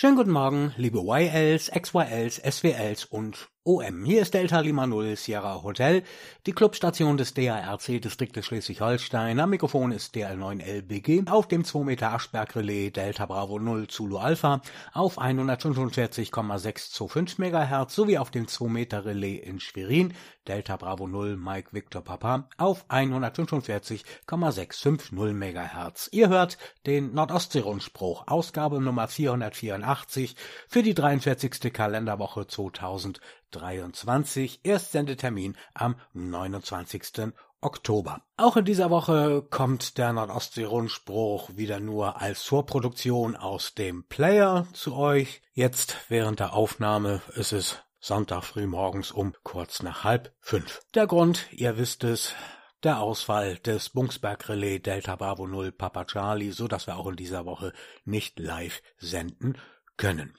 Schönen guten Morgen, liebe YLs, XYLs, SWLs und OM. Hier ist Delta Lima Null Sierra Hotel, die Clubstation des DARC-Distriktes Schleswig-Holstein. Am Mikrofon ist DL9LBG auf dem 2 Meter Aschberg-Relais Delta Bravo 0 Zulu Alpha auf 145,625 MHz sowie auf dem 2 Meter Relais in Schwerin Delta Bravo 0 Mike Victor Papa auf 145,650 MHz. Ihr hört den Nordostseerundspruch, Ausgabe Nummer 484 für die 43. Kalenderwoche 2000 23, Erstsendetermin am 29. Oktober. Auch in dieser Woche kommt der Nordostsee-Rundspruch wieder nur als Vorproduktion aus dem Player zu euch. Jetzt während der Aufnahme ist es Sonntag frühmorgens um kurz nach halb fünf. Der Grund, ihr wisst es, der Ausfall des Bungsberg Relais Delta Bravo 0 Papa Charlie, so dass wir auch in dieser Woche nicht live senden können.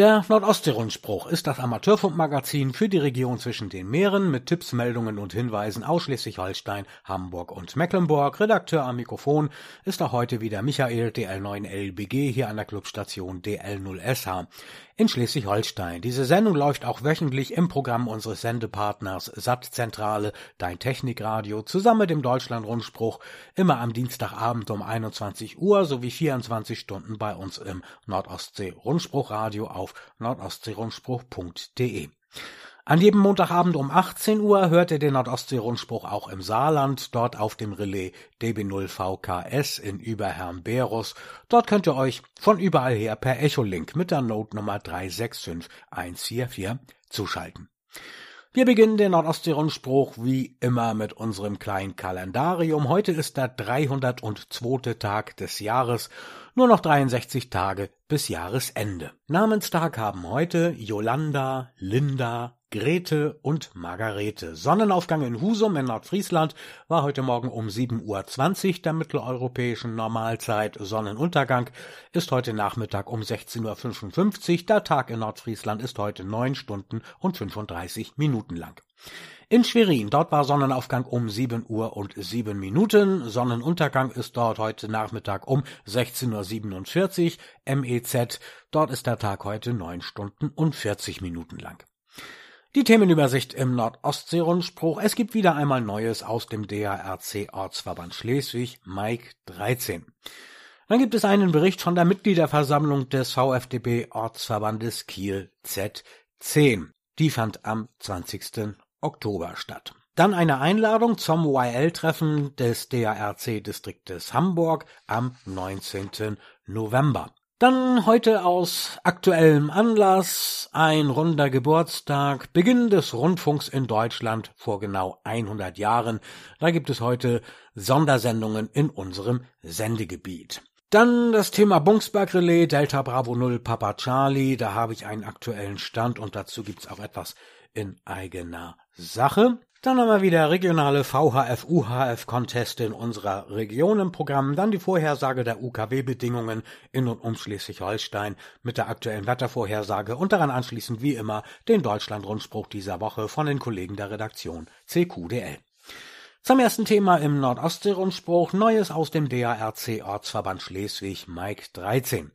Der Nordostsee-Rundspruch ist das Amateurfunkmagazin für die Region zwischen den Meeren mit Tipps, Meldungen und Hinweisen aus Schleswig-Holstein, Hamburg und Mecklenburg. Redakteur am Mikrofon ist auch heute wieder Michael DL9LBG hier an der Clubstation DL0SH in Schleswig-Holstein. Diese Sendung läuft auch wöchentlich im Programm unseres Sendepartners Sattzentrale, Dein Technikradio, zusammen mit dem Deutschlandrundspruch, immer am Dienstagabend um 21 Uhr sowie 24 Stunden bei uns im Nordostsee-Rundspruchradio auf nordostseerundspruch.de. An jedem Montagabend um 18 Uhr hört ihr den Nordostsee-Rundspruch auch im Saarland, dort auf dem Relais DB0VKS in Überherrn-Berus. Dort könnt ihr euch von überall her per Echolink mit der Note-Nummer 365144 zuschalten. Wir beginnen den Nordostsee-Rundspruch wie immer mit unserem kleinen Kalendarium. Heute ist der 302. Tag des Jahres. Nur noch 63 Tage bis Jahresende. Namenstag haben heute Yolanda, Linda, Grete und Margarete. Sonnenaufgang in Husum in Nordfriesland war heute Morgen um 7.20 Uhr der mitteleuropäischen Normalzeit. Sonnenuntergang ist heute Nachmittag um 16.55 Uhr. Der Tag in Nordfriesland ist heute 9 Stunden und 35 Minuten lang. In Schwerin, dort war Sonnenaufgang um 7 Uhr und 7 Minuten. Sonnenuntergang ist dort heute Nachmittag um 16.47 Uhr. MEZ, dort ist der Tag heute 9 Stunden und 40 Minuten lang. Die Themenübersicht im Nordostsee-Rundspruch. Es gibt wieder einmal Neues aus dem DARC Ortsverband Schleswig, Mike 13. Dann gibt es einen Bericht von der Mitgliederversammlung des VfDB Ortsverbandes Kiel Z10. Die fand am 20. Oktober statt. Dann eine Einladung zum YL-Treffen des DARC-Distriktes Hamburg am 19. November. Dann heute aus aktuellem Anlass ein runder Geburtstag, Beginn des Rundfunks in Deutschland vor genau 100 Jahren. Da gibt es heute Sondersendungen in unserem Sendegebiet. Dann das Thema Bungsberg Relais, Delta Bravo 0 Papa Charlie. Da habe ich einen aktuellen Stand und dazu gibt's auch etwas in eigener Sache. Dann haben wir wieder regionale VHF-UHF-Conteste in unserer Region im Programm, dann die Vorhersage der UKW-Bedingungen in und um Schleswig-Holstein mit der aktuellen Wettervorhersage und daran anschließend wie immer den Deutschland-Rundspruch dieser Woche von den Kollegen der Redaktion CQDL. Zum ersten Thema im Nordostsee-Rundspruch Neues aus dem DARC Ortsverband Schleswig Mike 13.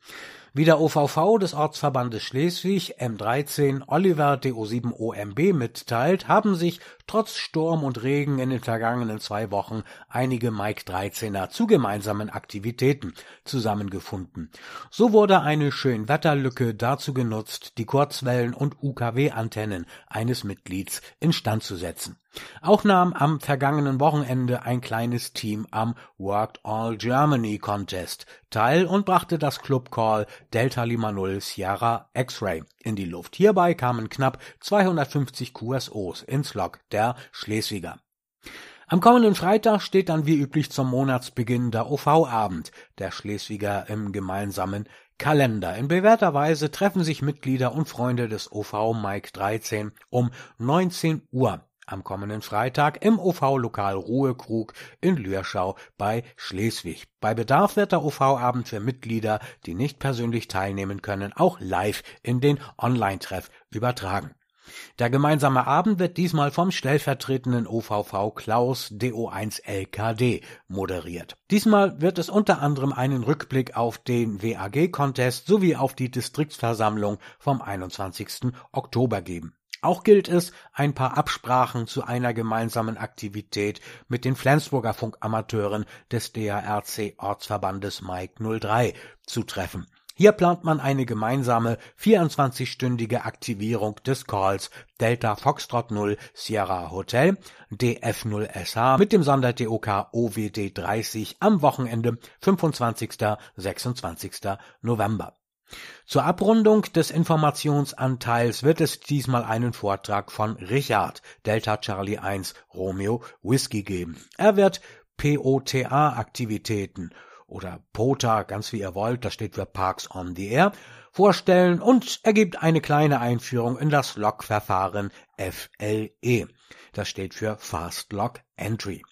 Wie der OVV des Ortsverbandes Schleswig M13 Oliver DO7 OMB mitteilt, haben sich trotz Sturm und Regen in den vergangenen zwei Wochen einige Mike 13er zu gemeinsamen Aktivitäten zusammengefunden. So wurde eine Schönwetterlücke dazu genutzt, die Kurzwellen- und UKW-Antennen eines Mitglieds instand zu setzen. Auch nahm am vergangenen Wochenende ein kleines Team am Worked All Germany Contest teil und brachte das Club Call Delta Lima Null Sierra X-Ray in die Luft. Hierbei kamen knapp 250 QSOs ins Log der Schleswiger. Am kommenden Freitag steht dann wie üblich zum Monatsbeginn der OV-Abend der Schleswiger im gemeinsamen Kalender. In bewährter Weise treffen sich Mitglieder und Freunde des OV Mike 13 um 19 Uhr am kommenden Freitag im OV-Lokal Ruhekrug in Lürschau bei Schleswig. Bei Bedarf wird der OV-Abend für Mitglieder, die nicht persönlich teilnehmen können, auch live in den Online-Treff übertragen. Der gemeinsame Abend wird diesmal vom stellvertretenden OVV Klaus DO1LKD moderiert. Diesmal wird es unter anderem einen Rückblick auf den WAG-Contest sowie auf die Distriktsversammlung vom 21. Oktober geben. Auch gilt es, ein paar Absprachen zu einer gemeinsamen Aktivität mit den Flensburger Funkamateuren des DARC Ortsverbandes Mike 03 zu treffen. Hier plant man eine gemeinsame 24-stündige Aktivierung des Calls Delta Foxtrot 0 Sierra Hotel DF0 SH mit dem Sonder-DOK OWD 30 am Wochenende 25. 26. November. Zur Abrundung des Informationsanteils wird es diesmal einen Vortrag von Richard Delta Charlie 1 Romeo Whisky geben. Er wird POTA-Aktivitäten oder POTA, ganz wie ihr wollt, das steht für Parks on the Air, vorstellen und er gibt eine kleine Einführung in das Log-Verfahren FLE. Das steht für Fast Log Entry.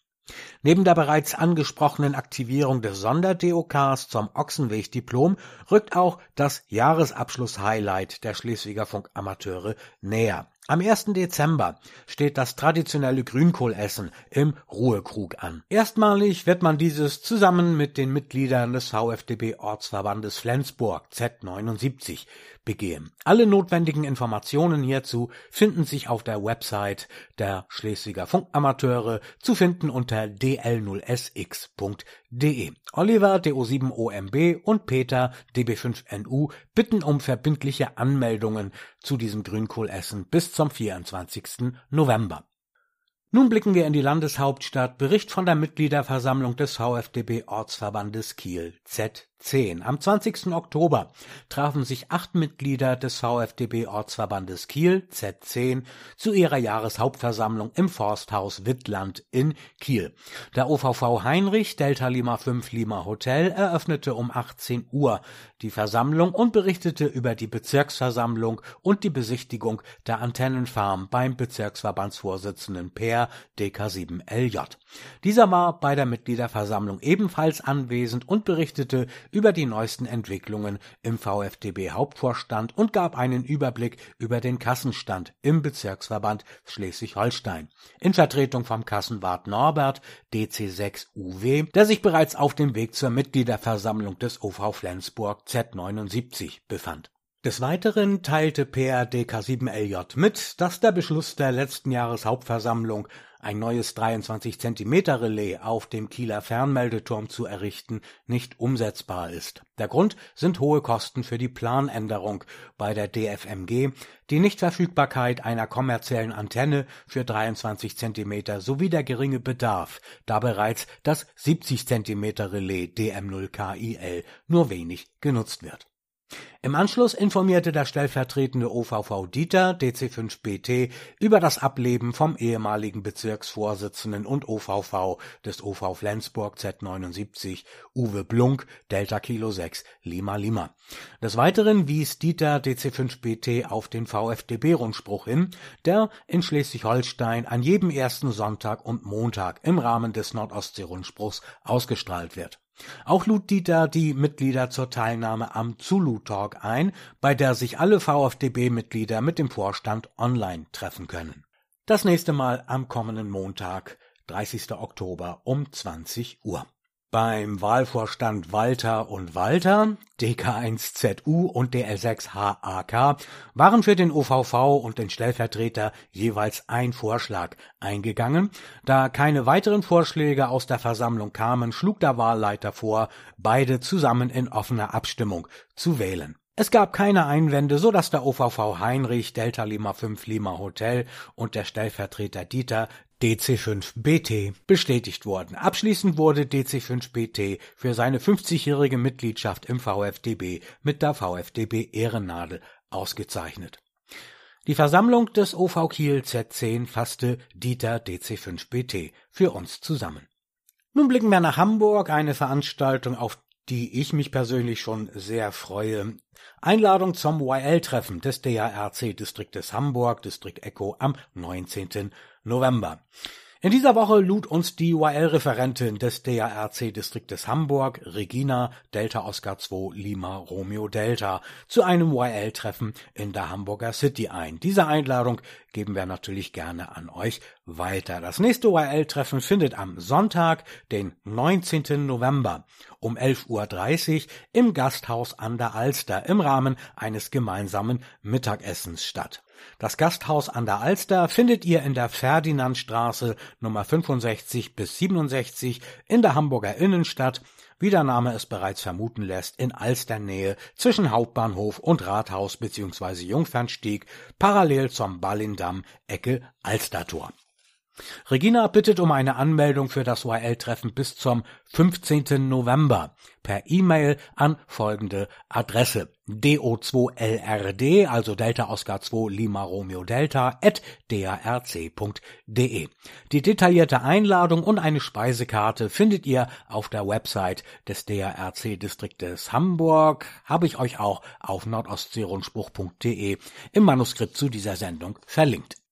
Neben der bereits angesprochenen Aktivierung des Sonder-DOKs zum Ochsenweg-Diplom rückt auch das Jahresabschluss-Highlight der Schleswiger Funkamateure näher. Am 1. Dezember steht das traditionelle Grünkohlessen im Ruhekrug an. Erstmalig wird man dieses zusammen mit den Mitgliedern des VfDB Ortsverbandes Flensburg Z79 begehen. Alle notwendigen Informationen hierzu finden sich auf der Website der Schleswiger Funkamateure zu finden unter dl0sx.de. Oliver DO7OMB und Peter DB5NU bitten um verbindliche Anmeldungen zu diesem Grünkohlessen bis zum 24. November. Nun blicken wir in die Landeshauptstadt. Bericht von der Mitgliederversammlung des VfDB Ortsverbandes Kiel Z 10. Am 20. Oktober trafen sich acht Mitglieder des VfDB Ortsverbandes Kiel Z10 zu ihrer Jahreshauptversammlung im Forsthaus Wittland in Kiel. Der OVV Heinrich Delta Lima 5 Lima Hotel eröffnete um 18 Uhr die Versammlung und berichtete über die Bezirksversammlung und die Besichtigung der Antennenfarm beim Bezirksverbandsvorsitzenden Per DK7LJ. Dieser war bei der Mitgliederversammlung ebenfalls anwesend und berichtete über die neuesten Entwicklungen im VfDB Hauptvorstand und gab einen Überblick über den Kassenstand im Bezirksverband Schleswig-Holstein. In Vertretung vom Kassenwart Norbert DC6UW, der sich bereits auf dem Weg zur Mitgliederversammlung des OV Flensburg Z79 befand. Des Weiteren teilte PRDK7LJ mit, dass der Beschluss der letzten Jahreshauptversammlung ein neues 23 Zentimeter Relais auf dem Kieler Fernmeldeturm zu errichten, nicht umsetzbar ist. Der Grund sind hohe Kosten für die Planänderung bei der DFMG, die Nichtverfügbarkeit einer kommerziellen Antenne für 23 Zentimeter sowie der geringe Bedarf, da bereits das 70 Zentimeter Relais DM0KIL nur wenig genutzt wird im Anschluss informierte der stellvertretende OVV Dieter (DC5BT) über das Ableben vom ehemaligen Bezirksvorsitzenden und OVV des OV Flensburg Z79 Uwe Blunk Delta Kilo 6 Lima Lima. Des Weiteren wies Dieter DC5BT auf den VfDB-Rundspruch hin, der in Schleswig-Holstein an jedem ersten Sonntag und Montag im Rahmen des Nordostsee-Rundspruchs ausgestrahlt wird auch lud Dieter die Mitglieder zur Teilnahme am Zulu Talk ein, bei der sich alle VfDB-Mitglieder mit dem Vorstand online treffen können. Das nächste Mal am kommenden Montag, 30. Oktober um 20 Uhr. Beim Wahlvorstand Walter und Walter, DK1ZU und DL6HAK waren für den OVV und den Stellvertreter jeweils ein Vorschlag eingegangen. Da keine weiteren Vorschläge aus der Versammlung kamen, schlug der Wahlleiter vor, beide zusammen in offener Abstimmung zu wählen. Es gab keine Einwände, so dass der OVV Heinrich Delta Lima 5 Lima Hotel und der Stellvertreter Dieter DC5BT bestätigt worden. Abschließend wurde DC5BT für seine 50-jährige Mitgliedschaft im VfDB mit der VfDB Ehrennadel ausgezeichnet. Die Versammlung des OV Kiel Z10 fasste Dieter DC5BT für uns zusammen. Nun blicken wir nach Hamburg, eine Veranstaltung, auf die ich mich persönlich schon sehr freue. Einladung zum YL-Treffen des DARC-Distriktes Hamburg, Distrikt Echo, am 19. November. In dieser Woche lud uns die URL-Referentin des DARC-Distriktes Hamburg, Regina Delta Oscar 2 Lima Romeo Delta, zu einem URL-Treffen in der Hamburger City ein. Diese Einladung geben wir natürlich gerne an euch weiter. Das nächste URL-Treffen findet am Sonntag, den 19. November um 11.30 Uhr im Gasthaus an der Alster im Rahmen eines gemeinsamen Mittagessens statt. Das Gasthaus an der Alster findet ihr in der Ferdinandstraße Nummer 65 bis 67 in der Hamburger Innenstadt, wie der Name es bereits vermuten lässt, in Alsternähe zwischen Hauptbahnhof und Rathaus bzw. Jungfernstieg, parallel zum Ballindamm, Ecke Alstertor. Regina bittet um eine Anmeldung für das ORL-Treffen bis zum 15. November per E-Mail an folgende Adresse do2lrd, also Delta Oscar 2 Lima Romeo Delta, at darc.de. Die detaillierte Einladung und eine Speisekarte findet ihr auf der Website des DARC-Distriktes Hamburg, habe ich euch auch auf nordostseerundspruch.de im Manuskript zu dieser Sendung verlinkt.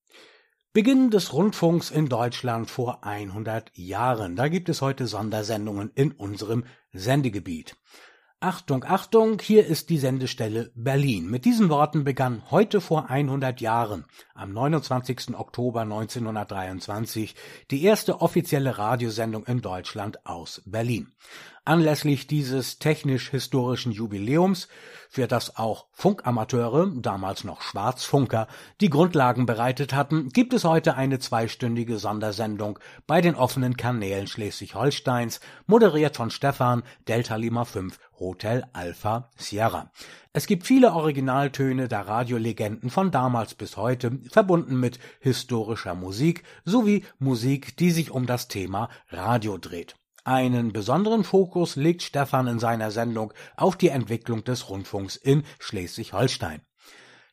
Beginn des Rundfunks in Deutschland vor 100 Jahren. Da gibt es heute Sondersendungen in unserem Sendegebiet. Achtung, Achtung, hier ist die Sendestelle Berlin. Mit diesen Worten begann heute vor 100 Jahren, am 29. Oktober 1923, die erste offizielle Radiosendung in Deutschland aus Berlin. Anlässlich dieses technisch-historischen Jubiläums, für das auch Funkamateure, damals noch Schwarzfunker, die Grundlagen bereitet hatten, gibt es heute eine zweistündige Sondersendung bei den offenen Kanälen Schleswig-Holsteins, moderiert von Stefan Delta Lima 5 Hotel Alpha Sierra. Es gibt viele Originaltöne der Radiolegenden von damals bis heute, verbunden mit historischer Musik sowie Musik, die sich um das Thema Radio dreht. Einen besonderen Fokus legt Stefan in seiner Sendung auf die Entwicklung des Rundfunks in Schleswig-Holstein.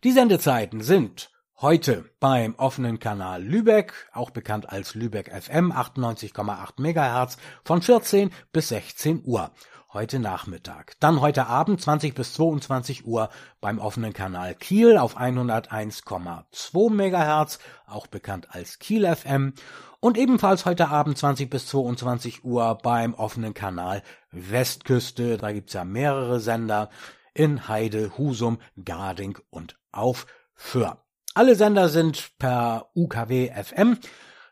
Die Sendezeiten sind heute beim offenen Kanal Lübeck, auch bekannt als Lübeck FM 98,8 MHz von 14 bis 16 Uhr heute Nachmittag. Dann heute Abend 20 bis 22 Uhr beim offenen Kanal Kiel auf 101,2 MHz, auch bekannt als Kiel FM und ebenfalls heute Abend 20 bis 22 Uhr beim offenen Kanal Westküste. Da gibt's ja mehrere Sender in Heide, Husum, Garding und auf Föhr. Alle Sender sind per UKW FM,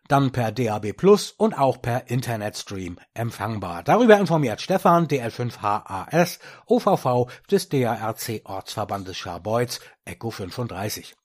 dann per DAB Plus und auch per Internetstream empfangbar. Darüber informiert Stefan, DL5HAS, OVV des DARC Ortsverbandes Scharbeutz, Echo 35.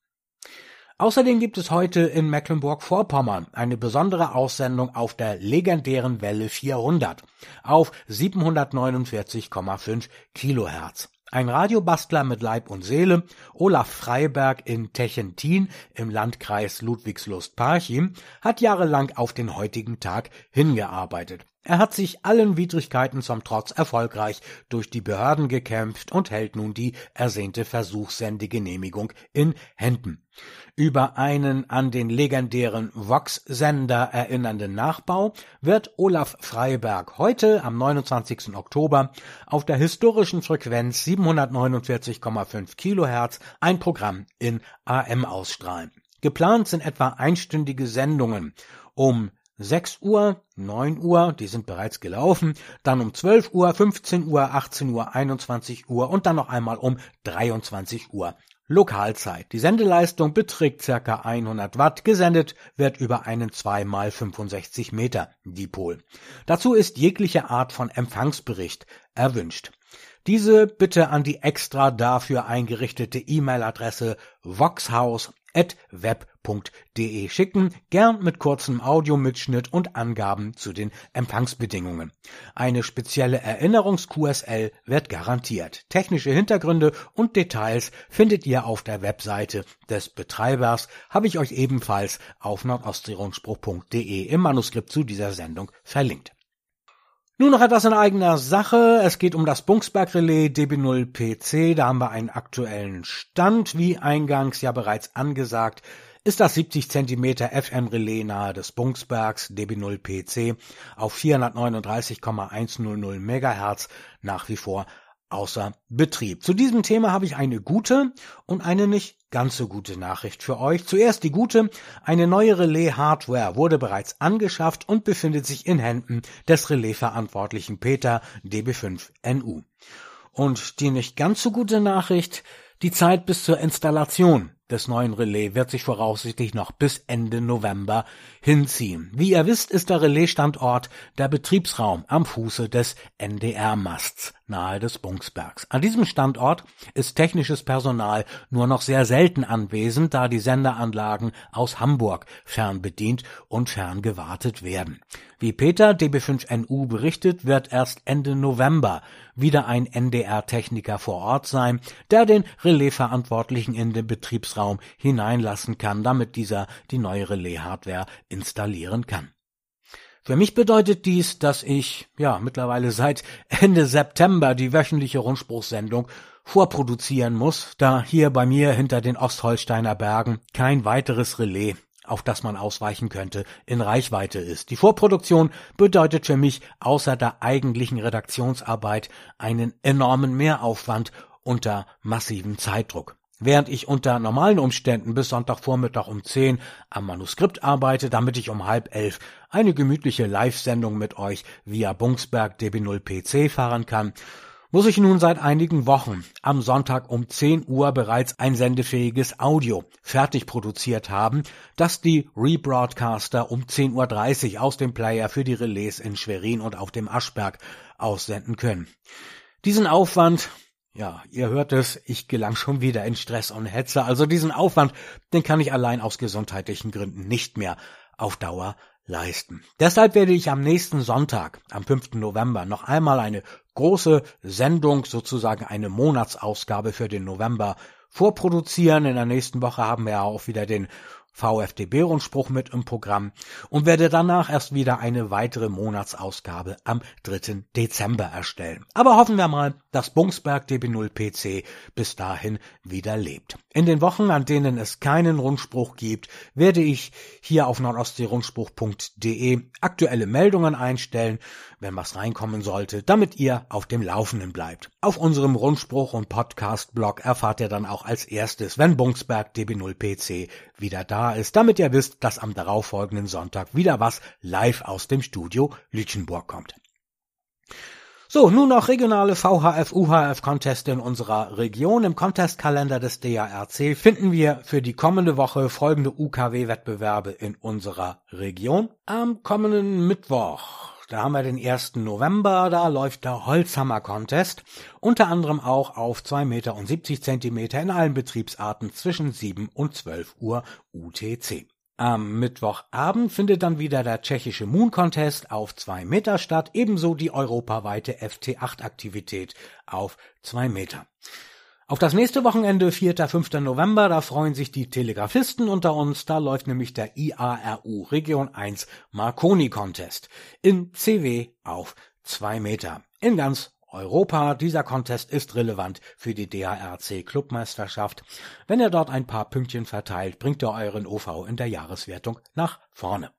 Außerdem gibt es heute in Mecklenburg-Vorpommern eine besondere Aussendung auf der legendären Welle 400 auf 749,5 Kilohertz. Ein Radiobastler mit Leib und Seele, Olaf Freiberg in Techentin im Landkreis Ludwigslust-Parchim, hat jahrelang auf den heutigen Tag hingearbeitet. Er hat sich allen Widrigkeiten zum Trotz erfolgreich durch die Behörden gekämpft und hält nun die ersehnte Versuchssendegenehmigung in Händen. Über einen an den legendären Vox-Sender erinnernden Nachbau wird Olaf Freiberg heute am 29. Oktober auf der historischen Frequenz 749,5 Kilohertz ein Programm in AM ausstrahlen. Geplant sind etwa einstündige Sendungen um 6 Uhr, 9 Uhr, die sind bereits gelaufen, dann um 12 Uhr, 15 Uhr, 18 Uhr, 21 Uhr und dann noch einmal um 23 Uhr. Lokalzeit. Die Sendeleistung beträgt ca. 100 Watt, gesendet wird über einen 2 x 65 Meter Dipol. Dazu ist jegliche Art von Empfangsbericht erwünscht. Diese bitte an die extra dafür eingerichtete E-Mail-Adresse voxhaus web.de schicken, gern mit kurzem Audiomitschnitt und Angaben zu den Empfangsbedingungen. Eine spezielle Erinnerungs-QSL wird garantiert. Technische Hintergründe und Details findet ihr auf der Webseite des Betreibers, habe ich euch ebenfalls auf nordostseerundspruch.de im Manuskript zu dieser Sendung verlinkt. Nun noch etwas in eigener Sache. Es geht um das Bungsberg Relais DB0 PC. Da haben wir einen aktuellen Stand. Wie eingangs ja bereits angesagt, ist das 70 cm FM Relais nahe des Bungsbergs DB0 PC auf 439,100 MHz nach wie vor außer Betrieb. Zu diesem Thema habe ich eine gute und eine nicht ganz so gute Nachricht für euch. Zuerst die gute. Eine neue Relais-Hardware wurde bereits angeschafft und befindet sich in Händen des Relais-Verantwortlichen Peter DB5NU. Und die nicht ganz so gute Nachricht, die Zeit bis zur Installation des neuen Relais wird sich voraussichtlich noch bis Ende November hinziehen. Wie ihr wisst, ist der Relaisstandort der Betriebsraum am Fuße des NDR-Masts nahe des Bungsbergs. An diesem Standort ist technisches Personal nur noch sehr selten anwesend, da die Senderanlagen aus Hamburg fernbedient und ferngewartet werden. Wie Peter DB5NU berichtet, wird erst Ende November wieder ein NDR-Techniker vor Ort sein, der den Relaisverantwortlichen in den Betriebsraum hineinlassen kann, damit dieser die neue Relais-Hardware installieren kann. Für mich bedeutet dies, dass ich, ja, mittlerweile seit Ende September die wöchentliche Rundspruchsendung vorproduzieren muss, da hier bei mir hinter den Ostholsteiner Bergen kein weiteres Relais auf das man ausweichen könnte, in Reichweite ist. Die Vorproduktion bedeutet für mich außer der eigentlichen Redaktionsarbeit einen enormen Mehraufwand unter massivem Zeitdruck. Während ich unter normalen Umständen bis Sonntagvormittag um 10 am Manuskript arbeite, damit ich um halb elf eine gemütliche Live-Sendung mit euch via Bungsberg DB0 PC fahren kann, muss ich nun seit einigen Wochen am Sonntag um 10 Uhr bereits ein sendefähiges Audio fertig produziert haben, das die Rebroadcaster um 10.30 Uhr aus dem Player für die Relais in Schwerin und auf dem Aschberg aussenden können. Diesen Aufwand ja, ihr hört es, ich gelang schon wieder in Stress und Hetze. Also diesen Aufwand, den kann ich allein aus gesundheitlichen Gründen nicht mehr auf Dauer leisten. Deshalb werde ich am nächsten Sonntag, am 5. November, noch einmal eine große Sendung, sozusagen eine Monatsausgabe für den November vorproduzieren. In der nächsten Woche haben wir ja auch wieder den VfDB-Rundspruch mit im Programm und werde danach erst wieder eine weitere Monatsausgabe am 3. Dezember erstellen. Aber hoffen wir mal, dass Bungsberg DB0 PC bis dahin wieder lebt. In den Wochen, an denen es keinen Rundspruch gibt, werde ich hier auf nordostseerundspruch.de aktuelle Meldungen einstellen, wenn was reinkommen sollte, damit ihr auf dem Laufenden bleibt. Auf unserem Rundspruch und Podcast-Blog erfahrt ihr dann auch als erstes, wenn Bungsberg DB0 PC wieder da ist, damit ihr wisst, dass am darauffolgenden Sonntag wieder was live aus dem Studio Lütchenburg kommt. So, nun noch regionale VHF-UHF-Conteste in unserer Region. Im Contestkalender des DARC finden wir für die kommende Woche folgende UKW-Wettbewerbe in unserer Region. Am kommenden Mittwoch da haben wir den 1. November, da läuft der Holzhammer Contest, unter anderem auch auf 2 Meter und 70 Zentimeter in allen Betriebsarten zwischen 7 und 12 Uhr UTC. Am Mittwochabend findet dann wieder der tschechische Moon Contest auf zwei Meter statt, ebenso die europaweite FT8-Aktivität auf zwei Meter. Auf das nächste Wochenende, 4. 5. November, da freuen sich die Telegrafisten unter uns. Da läuft nämlich der IARU Region 1 Marconi Contest in CW auf zwei Meter. In ganz Europa. Dieser Contest ist relevant für die DARC Clubmeisterschaft. Wenn er dort ein paar Pünktchen verteilt, bringt er euren OV in der Jahreswertung nach vorne.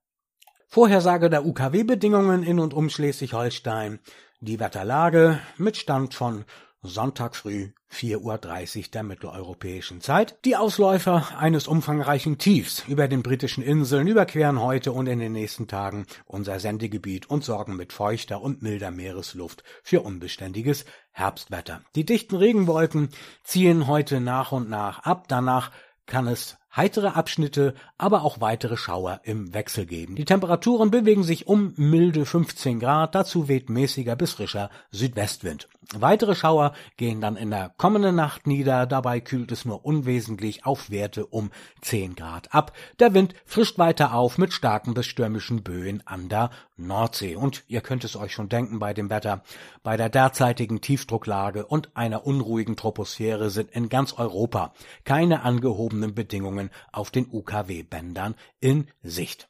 Vorhersage der UKW-Bedingungen in und um Schleswig-Holstein. Die Wetterlage mit Stand von Sonntag früh 4.30 Uhr der mitteleuropäischen Zeit. Die Ausläufer eines umfangreichen Tiefs über den britischen Inseln überqueren heute und in den nächsten Tagen unser Sendegebiet und sorgen mit feuchter und milder Meeresluft für unbeständiges Herbstwetter. Die dichten Regenwolken ziehen heute nach und nach ab. Danach kann es heitere Abschnitte, aber auch weitere Schauer im Wechsel geben. Die Temperaturen bewegen sich um milde 15 Grad, dazu weht mäßiger bis frischer Südwestwind. Weitere Schauer gehen dann in der kommenden Nacht nieder, dabei kühlt es nur unwesentlich auf Werte um 10 Grad ab. Der Wind frischt weiter auf mit starken bis stürmischen Böen an der Nordsee. Und ihr könnt es euch schon denken bei dem Wetter, bei der derzeitigen Tiefdrucklage und einer unruhigen Troposphäre sind in ganz Europa keine angehobenen Bedingungen Veränderungen auf den UKW-Bändern in Sicht.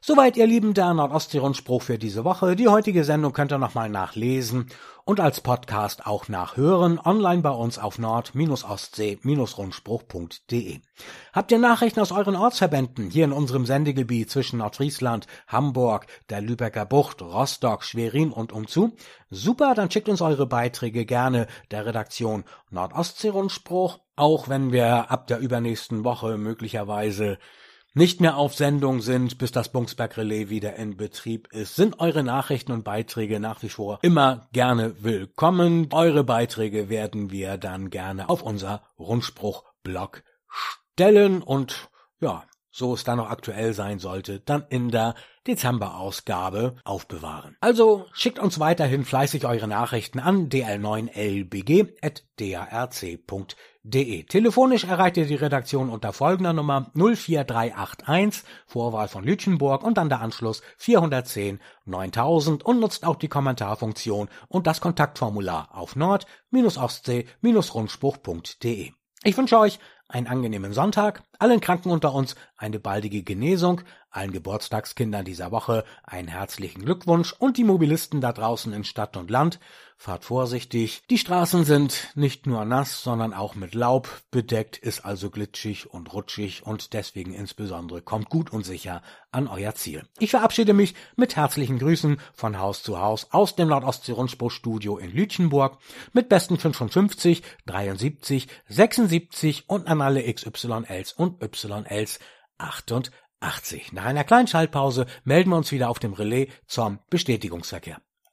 Soweit, ihr Lieben, der Nordostsee-Rundspruch für diese Woche. Die heutige Sendung könnt ihr nochmal nachlesen und als Podcast auch nachhören, online bei uns auf nord-ostsee-rundspruch.de. Habt ihr Nachrichten aus euren Ortsverbänden hier in unserem Sendegebiet zwischen Nordfriesland, Hamburg, der Lübecker Bucht, Rostock, Schwerin und umzu? Super, dann schickt uns eure Beiträge gerne der Redaktion Nordostsee-Rundspruch, auch wenn wir ab der übernächsten Woche möglicherweise nicht mehr auf Sendung sind, bis das Bungsberg Relais wieder in Betrieb ist, sind eure Nachrichten und Beiträge nach wie vor immer gerne willkommen. Eure Beiträge werden wir dann gerne auf unser Rundspruch-Blog stellen und ja, so es dann noch aktuell sein sollte, dann in der Dezemberausgabe aufbewahren. Also schickt uns weiterhin fleißig eure Nachrichten an dl9lbg.drc.de. Telefonisch erreicht ihr die Redaktion unter folgender Nummer 04381, Vorwahl von Lütchenburg und dann der Anschluss 410 9000 und nutzt auch die Kommentarfunktion und das Kontaktformular auf nord-ostsee-rundspruch.de. Ich wünsche euch einen angenehmen Sonntag, allen Kranken unter uns eine baldige Genesung, allen Geburtstagskindern dieser Woche einen herzlichen Glückwunsch und die Mobilisten da draußen in Stadt und Land, fahrt vorsichtig. Die Straßen sind nicht nur nass, sondern auch mit Laub bedeckt, ist also glitschig und rutschig und deswegen insbesondere kommt gut und sicher an euer Ziel. Ich verabschiede mich mit herzlichen Grüßen von Haus zu Haus aus dem Nordostsee-Rundspruch-Studio in Lütchenburg mit besten 55, 73, 76 und an alle XYLs und YLs 88. Nach einer kleinen Schaltpause melden wir uns wieder auf dem Relais zum Bestätigungsverkehr.